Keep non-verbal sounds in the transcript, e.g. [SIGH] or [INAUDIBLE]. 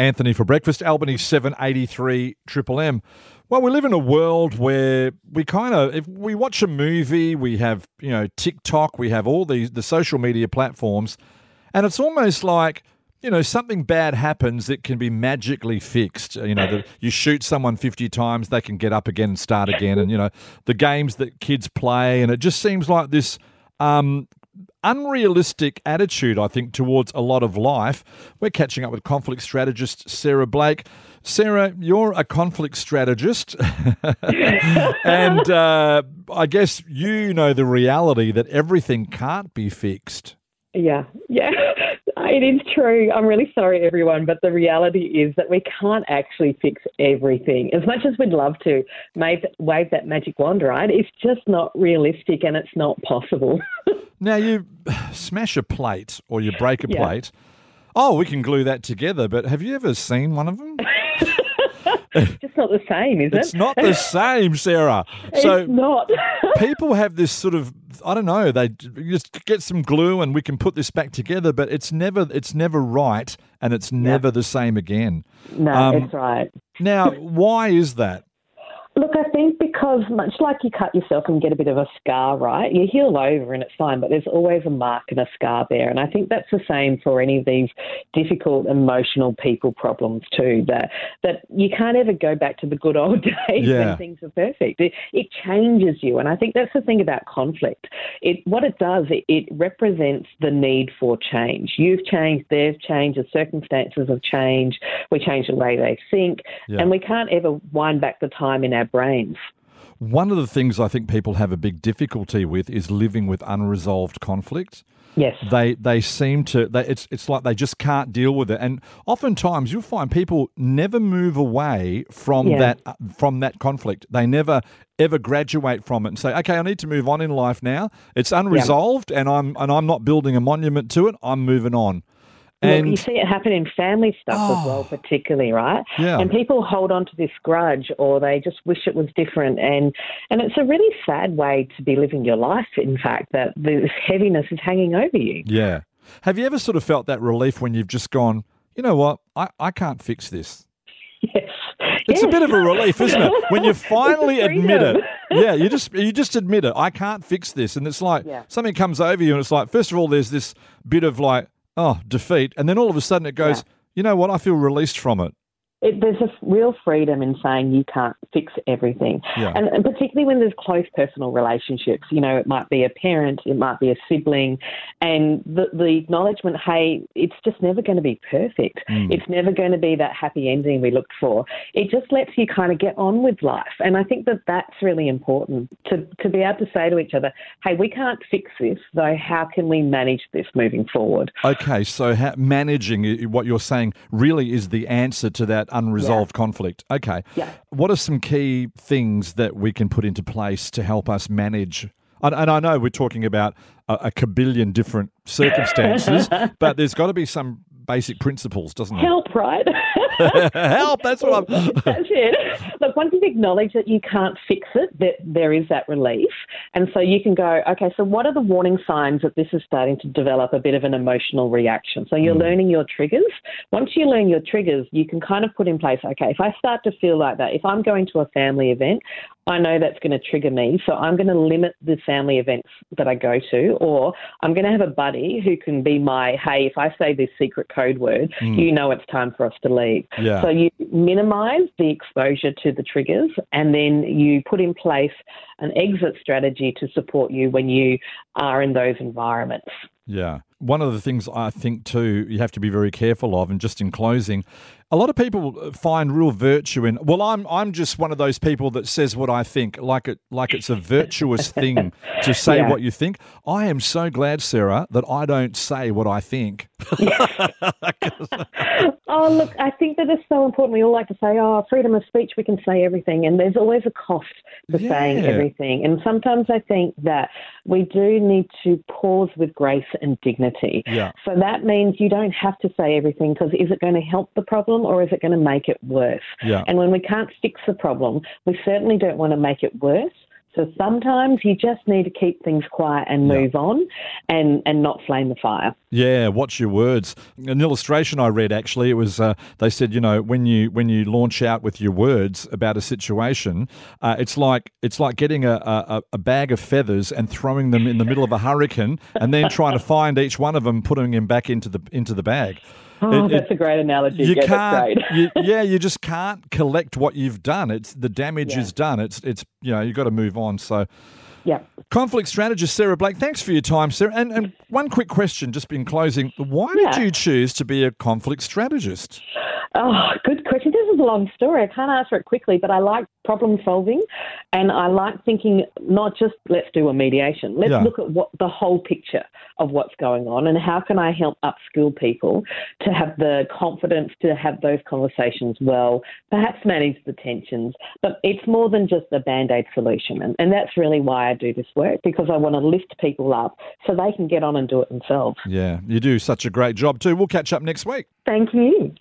Anthony for breakfast, Albany 783 Triple M. Well, we live in a world where we kind of, if we watch a movie, we have, you know, TikTok, we have all these, the social media platforms, and it's almost like, you know, something bad happens that can be magically fixed. You know, the, you shoot someone 50 times, they can get up again and start again. And, you know, the games that kids play, and it just seems like this um, unrealistic attitude, I think, towards a lot of life. We're catching up with conflict strategist Sarah Blake. Sarah, you're a conflict strategist, [LAUGHS] and uh, I guess you know the reality that everything can't be fixed. Yeah, yeah, [LAUGHS] it is true. I'm really sorry, everyone, but the reality is that we can't actually fix everything. As much as we'd love to wave, wave that magic wand, right? It's just not realistic and it's not possible. [LAUGHS] now, you smash a plate or you break a yeah. plate. Oh, we can glue that together, but have you ever seen one of them? [LAUGHS] [LAUGHS] just not the same, is it? It's not the [LAUGHS] same, Sarah. So it's not. [LAUGHS] people have this sort of I don't know. They just get some glue and we can put this back together, but it's never it's never right and it's never the same again. No, um, it's right. now, why is that? Look, I think because much like you cut yourself and get a bit of a scar, right? You heal over and it's fine, but there's always a mark and a scar there. And I think that's the same for any of these difficult emotional people problems too. That that you can't ever go back to the good old [LAUGHS] days yeah. when things are perfect. It, it, changes you, and I think that's the thing about conflict. It what it does, it, it represents the need for change. You've changed, they've changed, the circumstances have changed. We change the way they think, yeah. and we can't ever wind back the time in our brains. One of the things I think people have a big difficulty with is living with unresolved conflict. Yes. They they seem to they, it's it's like they just can't deal with it. And oftentimes you'll find people never move away from yeah. that from that conflict. They never ever graduate from it and say, "Okay, I need to move on in life now. It's unresolved yeah. and I'm and I'm not building a monument to it. I'm moving on." And Look, you see it happen in family stuff oh, as well, oh. particularly, right? Yeah. And people hold on to this grudge, or they just wish it was different, and and it's a really sad way to be living your life. In fact, that this heaviness is hanging over you. Yeah. Have you ever sort of felt that relief when you've just gone, you know what, I, I can't fix this. Yes. It's yes. a bit of a relief, isn't it? When you [LAUGHS] finally admit it. Yeah, you just you just admit it. I can't fix this, and it's like yeah. something comes over you, and it's like first of all, there's this bit of like oh, defeat. And then all of a sudden it goes, yeah. you know what? I feel released from it. It, there's a real freedom in saying you can't fix everything. Yeah. And, and, particularly when there's close personal relationships, you know, it might be a parent, it might be a sibling, and the, the acknowledgement, hey, it's just never going to be perfect. Mm. It's never going to be that happy ending we looked for. It just lets you kind of get on with life. And I think that that's really important to, to be able to say to each other, hey, we can't fix this, though how can we manage this moving forward? Okay, so managing what you're saying really is the answer to that unresolved yeah. conflict. Okay. Yeah. What are some key things that we can put into place to help us manage? And, and I know we're talking about a, a kabillion different [LAUGHS] circumstances, but there's got to be some basic principles, doesn't it? Help, right? [LAUGHS] Help! That's what I'm. [LAUGHS] that's it. Look, once you've acknowledged that you can't fix it, that there is that relief, and so you can go, okay. So what are the warning signs that this is starting to develop a bit of an emotional reaction? So you're mm. learning your triggers. Once you learn your triggers, you can kind of put in place, okay. If I start to feel like that, if I'm going to a family event, I know that's going to trigger me. So I'm going to limit the family events that I go to, or I'm going to have a buddy who can be my, hey, if I say this secret code word, mm. you know it's time for us to leave. Yeah. So you minimize the exposure to the triggers and then you put in place an exit strategy to support you when you are in those environments. Yeah. One of the things I think too you have to be very careful of, and just in closing, a lot of people uh, find real virtue in. Well, I'm I'm just one of those people that says what I think, like it like it's a virtuous thing to [LAUGHS] say yeah. what you think. I am so glad, Sarah, that I don't say what I think. [LAUGHS] [LAUGHS] oh, look, I think that is so important. We all like to say, "Oh, freedom of speech, we can say everything," and there's always a cost to yeah. saying everything. And sometimes I think that we do need to pause with grace and dignity. Yeah. So that means you don't have to say everything because is it going to help the problem? or is it going to make it worse? Yeah. And when we can't fix the problem, we certainly don't want to make it worse. So sometimes you just need to keep things quiet and move yeah. on and, and not flame the fire. Yeah, watch your words. An illustration I read actually, it was uh, they said, you know, when you when you launch out with your words about a situation, uh, it's like it's like getting a, a, a, bag of feathers and throwing them in the middle of a hurricane and then trying to find each one of them, putting them back into the into the bag. Oh, it, that's it, a great analogy. You yeah, can't, you, [LAUGHS] yeah, you just can't collect what you've done. It's the damage yeah. is done. It's it's you know you've got to move on. So, yeah. Conflict strategist Sarah Blake, thanks for your time, Sarah. And and one quick question, just in closing, why yeah. did you choose to be a conflict strategist? Oh, good question. This is a long story. I can't answer it quickly, but I like problem solving and I like thinking not just let's do a mediation. Let's yeah. look at what the whole picture of what's going on and how can I help upskill people to have the confidence to have those conversations well, perhaps manage the tensions. But it's more than just a band aid solution. And, and that's really why I do this work because I want to lift people up so they can get on and do it themselves. Yeah, you do such a great job too. We'll catch up next week. Thank you.